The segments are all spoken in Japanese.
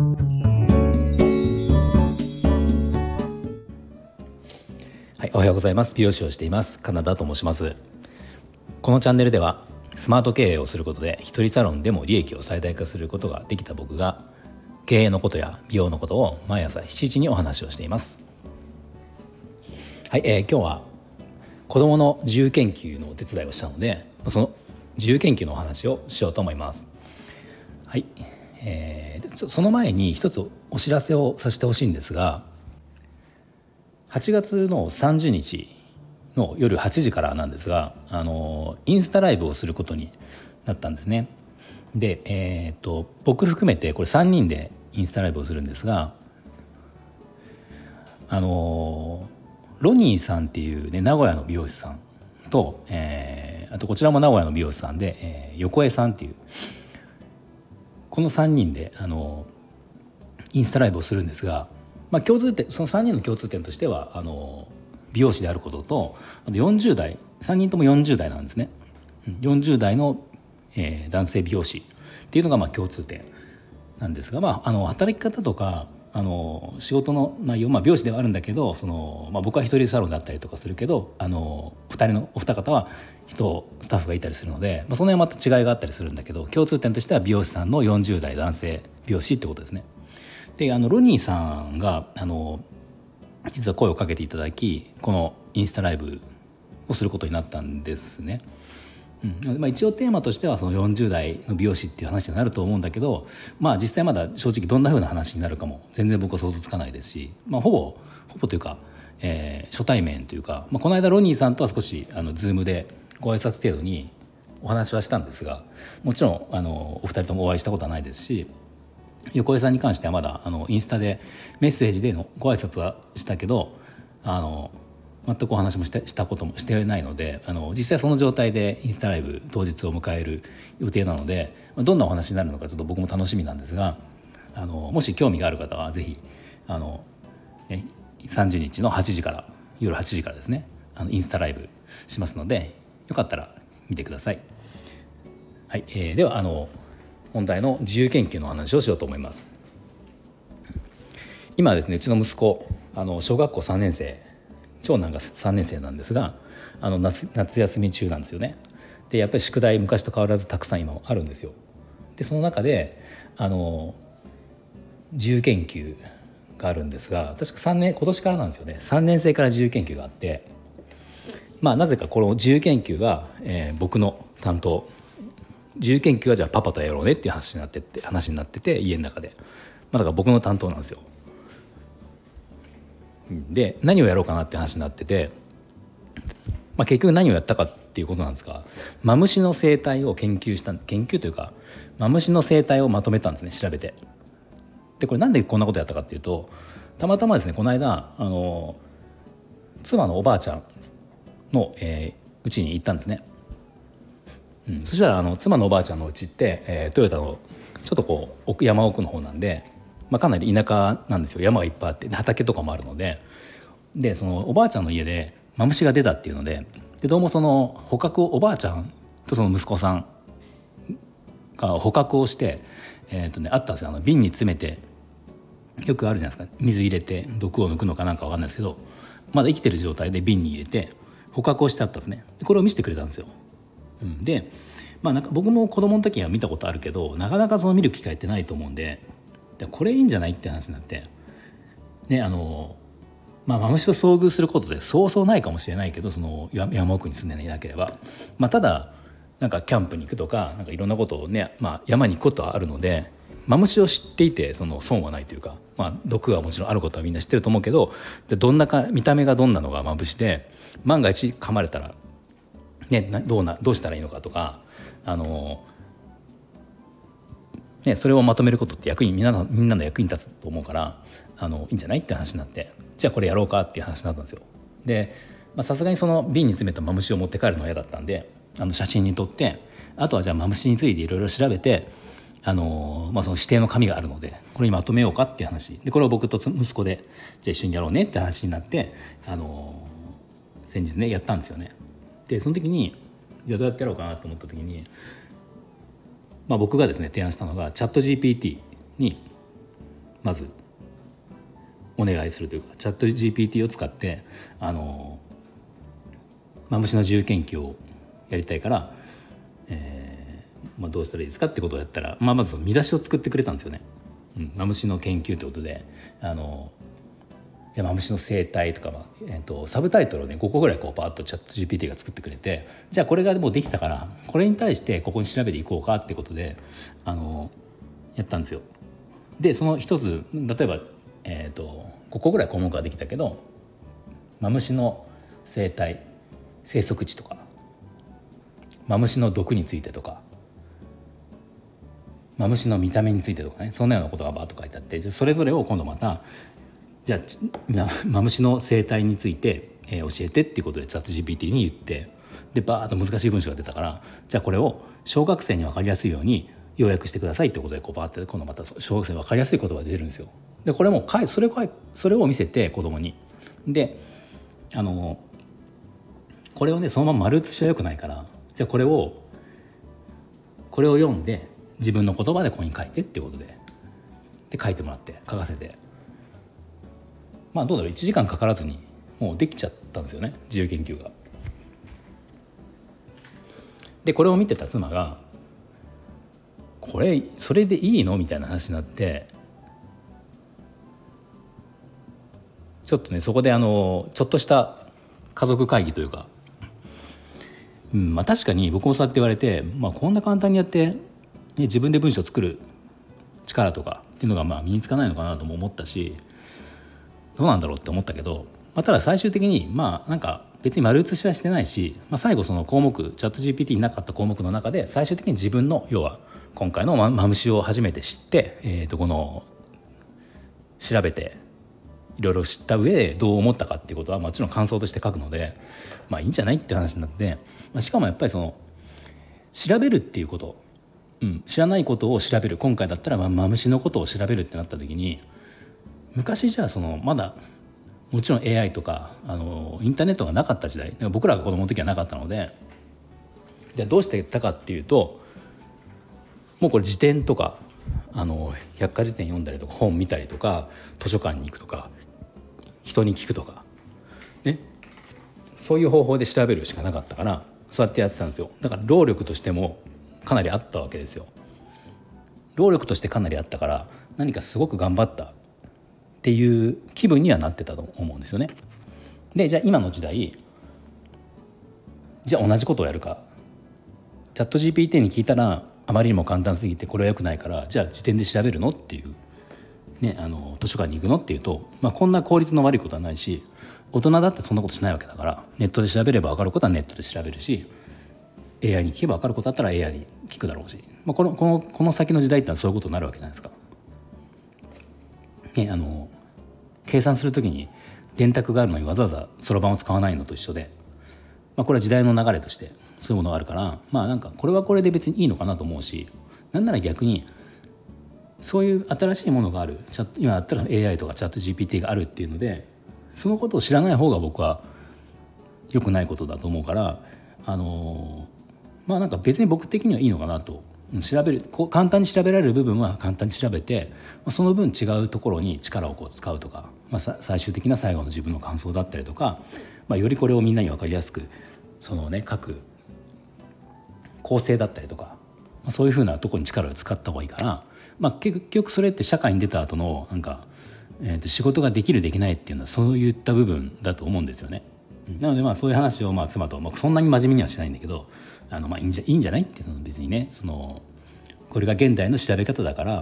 はいおはようございます。美容師をしています。カナダと申します。このチャンネルではスマート経営をすることで一人サロンでも利益を最大化することができた僕が経営のことや美容のことを毎朝7時にお話をしています。はい、えー、今日は子どもの自由研究のお手伝いをしたのでその自由研究のお話をしようと思います。はい、えー、その前に一つお知らせをさせてほしいんですが8月の30日の夜8時からなんですがあのインスタライブをすることになったんですね。で、えーと、僕含めてこれ3人でインスタライブをするんですがあのロニーさんっていう、ね、名古屋の美容師さんと、えー、あとこちらも名古屋の美容師さんで、えー、横江さんっていうこの3人であのインスタライブをするんですが、まあ、共通点その3人の共通点としてはあの美容師であることとあと40代3人とも40代なんですね。40代の、えー、男性美容師っていうのがまあ共通点なんですが、まあ、あの働き方とかあの仕事の内容、まあ、美容師ではあるんだけどその、まあ、僕は一人サロンだったりとかするけどあの2人のお二方は人スタッフがいたりするので、まあ、その辺はまた違いがあったりするんだけど共通点としては美容師さんの40代男性美容師ってことですね。であのロニーさんがあの実は声をかけていただきこのインスタライブをすることになったんですね。うん。まあ、一応テーマとしてはその40代の美容師っていう話になると思うんだけど、まあ、実際まだ正直どんなふうな話になるかも全然僕は想像つかないですし、まあ、ほぼほぼというか、えー、初対面というか、まあ、この間ロニーさんとは少しあの Zoom でご挨拶程度にお話はしたんですがもちろんあのお二人ともお会いしたことはないですし横江さんに関してはまだあのインスタでメッセージでのご挨拶はしたけどあの全くお話もしたこともしてないのであの実際その状態でインスタライブ当日を迎える予定なのでどんなお話になるのかちょっと僕も楽しみなんですがあのもし興味がある方は是非あの、ね、30日の8時から夜8時からですねあのインスタライブしますのでよかったら見てください。はい、えー、ではあの本題の自由研究の話をしようと思います今ですねうちの息子あの小学校3年生長男が3年生なんですがあの夏夏休み中なんですよね。でやっぱり宿題昔と変わらずたくさん今あるんですよ。でその中であの自由研究があるんですが確か3年今年からなんですよね。3年生から自由研究があってまあなぜかこの自由研究が、えー、僕の担当。自由研究はじゃあパパとやろうねっていう話になってって話になってて家の中で、まあ、だから僕の担当なんですよ。で何をやろうかなって話になってて、まあ、結局何をやったかっていうことなんですがマムシの生態を研究した研究というかマムシの生態をまとめたんですね調べて。でこれなんでこんなことやったかっていうとたまたまですねこの間あの妻のおばあちゃんの、えー、に行ったんですね。うん、そしたらあの妻のおばあちゃんのうちって、えー、トヨタのちょっとこう山奥の方なんで、まあ、かなり田舎なんですよ。山がいっぱいあって。畑とかもあるので。でそのおばあちゃんの家でマムシが出たっていうので。でどうもその捕獲をおばあちゃんとその息子さんが捕獲をして、えーとね、あったんですよ。あの瓶に詰めてよくあるじゃないですか。水入れて毒を抜くのかなんか分かんないですけど。まだ生きてる状態で瓶に入れて捕獲をしてあったんですね。これを見せてくれたんですよ。うん、で、まあ、なんか僕も子供の時は見たことあるけどなかなかその見る機会ってないと思うんでこれいいんじゃないって話になって。ねあのまあ、マムシと遭遇することでそうそうないかもしれないけどその山奥に住んでいなければ、まあ、ただなんかキャンプに行くとかなんかいろんなことをね、まあ、山に行くことはあるのでマムシを知っていてその損はないというか、まあ、毒はもちろんあることはみんな知ってると思うけどでどんなか見た目がどんなのがまぶして万が一噛まれたらね、どうなどうしたらいいのかとかあの、ね、それをまとめることって役にみんなのみんなの役に立つと思うからあのいいんじゃないって話になってじゃあこれやろうかっていう話になったんですよ。でさすがにその瓶に詰めたマムシを持って帰るのは嫌だったんであの写真に撮ってあとはじゃあマムシについていろいろ調べてあのまあ、その指定の紙があるのでこれにまとめようかっていう話でこれを僕と息子でじゃあ一緒にやろうねって話になってあの先日ねやったんですよね。でその時にじゃあどうやってやろうかなと思った時に、まあ、僕がですね提案したのがチャット GPT にまずお願いするというかチャット GPT を使ってあのマムシの自由研究をやりたいから、えーまあ、どうしたらいいですかってことをやったら、まあ、まず見出しを作ってくれたんですよね。うん、マムシの研究ってことであのじゃあマムシの生態とか、まあえーと、サブタイトルをね5個ぐらいこうパッとチャット GPT が作ってくれてじゃあこれがもうできたからこれに対してここに調べていこうかってことであのやったんですよ。でその一つ例えば、えーと、5個ぐらい項目ができたけどマムシの生態生息地とかマムシの毒についてとかマムシの見た目についてとかねそんなようなことがバーッと書いてあってそれぞれを今度またじゃあマムシの生態について、えー、教えてっていうことでチャット GPT に言ってでバーッと難しい文章が出たからじゃあこれを小学生に分かりやすいように要約してくださいってことでこうバーって今度また小学生に分かりやすい言葉が出るんですよ。でこれもかそれそれを見せて子供に。であのこれをねそのまま丸写しはよくないからじゃあこれをこれを読んで自分の言葉でここに書いてっていうことでで書いてもらって書かせてまあどうだろう1時間かからずにもうできちゃったんですよね自由研究が。でこれを見てた妻がこれそれでいいの？みたいな話になってちょっとねそこであのちょっとした家族会議というか、うんまあ、確かに僕もそうやって言われて、まあ、こんな簡単にやって、ね、自分で文章を作る力とかっていうのがまあ身につかないのかなとも思ったしどうなんだろうって思ったけど、まあ、ただ最終的にまあなんか別に丸写しはしてないし、まあ、最後その項目チャット GPT になかった項目の中で最終的に自分の要は今回のマムシを初めて知って、えー、とこの調べていろいろ知った上でどう思ったかっていうことはもちろん感想として書くのでまあいいんじゃないって話になって、まあ、しかもやっぱりその調べるっていうこと、うん、知らないことを調べる。今回だったらマムシのことを調べるってなった時に昔じゃあそのまだもちろん AI とかあのインターネットがなかった時代僕らが子供の時はなかったのでじゃあどうしてたかっていうともうこれ辞典とかあの百科事典読んだりとか本見たりとか図書館に行くとか人に聞くとかねそういう方法で調べるしかなかったからそうやってやってたんですよ。だから労力としてもかなりあったわけですよ。労力としてかなりあったから何かすごく頑張った。っていう気分にはなってたと思うんですよね。でじゃあ今の時代じゃあ同じことをやるか。チャット GPT に聞いたらあまりにも簡単すぎてこれはよくないからじゃあ辞典で調べるのっていう、ね、あの図書館に行くのっていうと、まあ、こんな効率の悪いことはないし大人だってそんなことしないわけだからネットで調べれば分かることはネットで調べるし AI に聞けば分かることだったら AI に聞くだろうし、まあ、このこのこの先の時代ってのはそういうことになるわけじゃないですか。ね、あの計算する時に電卓があるのにわざわざそろばんを使わないのと一緒で、まあ、これは時代の流れとしてそういうものがあるからまあなんかこれはこれで別にいいのかなと思うしなんなら逆にそういう新しいものがある今だったら AI とかチャット GPT があるっていうのでそのことを知らない方が僕は良くないことだと思うからあのまあなんか別に僕的にはいいのかなと調べるこう簡単に調べられる部分は簡単に調べてその分違うところに力をこう使うとか、まあ、最終的な最後の自分の感想だったりとか、まあ、よりこれをみんなに分かりやすくそのね各構成だったりとか、まあ、そういうふうなとこに力を使った方がいいから、まあ、結局それって社会に出た後のなんか、えー、と仕事ができるできないっていうのはそういった部分だと思うんですよね。なのでまあそういう話をまあ妻と、まあ、そんなに真面目にはしないんだけどあのまあいいんじゃいいんじゃないってその別にねそのこれが現代の調べ方だから、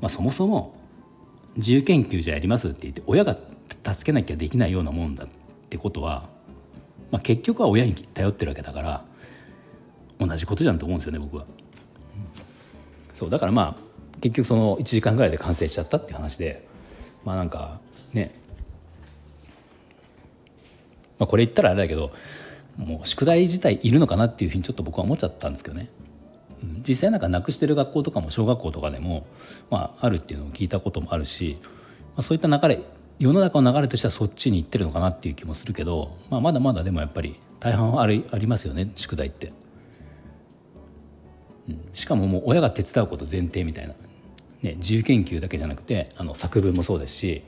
まあ、そもそも自由研究じゃやりますって言って親が助けなきゃできないようなもんだってことは、まあ、結局は親に頼ってるわけだから同じことじゃんと思うんですよね僕は。そうだからまあ結局その1時間ぐらいで完成しちゃったっていう話でまあなんかねまあこれ言ったらあれだけどもう宿題自体いるのかなっていうふうにちょっと僕は思っちゃったんですけどね。実際なんかなくしてる学校とかも小学校とかでも、まあ、あるっていうのを聞いたこともあるし、まあ、そういった流れ世の中の流れとしてはそっちに行ってるのかなっていう気もするけど、まあ、まだまだでもやっぱり大半ありありますよね宿題って。しかももう親が手伝うこと前提みたいなね、自由研究だけじゃなくてあの作文もそうですし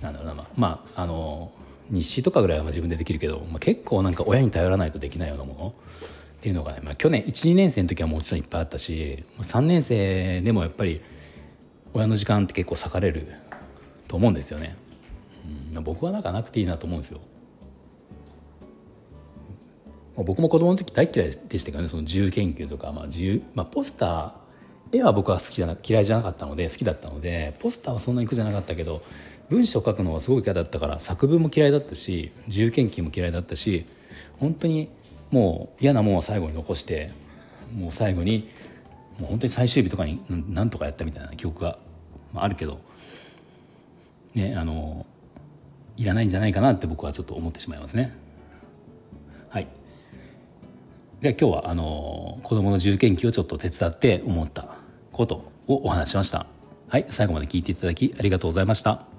なんだろうな、まあ、あの日誌とかぐらいは自分でできるけど、まあ、結構なんか親に頼らないとできないようなものっていうのがね、まあ、去年12年生の時はもちろんいっぱいあったし3年生でもやっぱり親の時間って結構割かれると思うんですよね。うん、僕はなんかなくていいなと思うんですよ。僕も子供の時大嫌いでしたけどねその自由研究とか、まあ自由まあ、ポスター絵は僕は好きじゃな嫌いじゃなかったので好きだったのでポスターはそんなに苦じゃなかったけど文章書くのはすごい嫌だったから作文も嫌いだったし自由研究も嫌いだったし本当にもう嫌なもんを最後に残してもう最後にもう本当に最終日とかに何とかやったみたいな記憶があるけどねあのいらないんじゃないかなって僕はちょっと思ってしまいますね。はいでは今日はあの子どもの自由研究をちょっと手伝って思ったことをお話しました。はい、最後まで聞いていただきありがとうございました。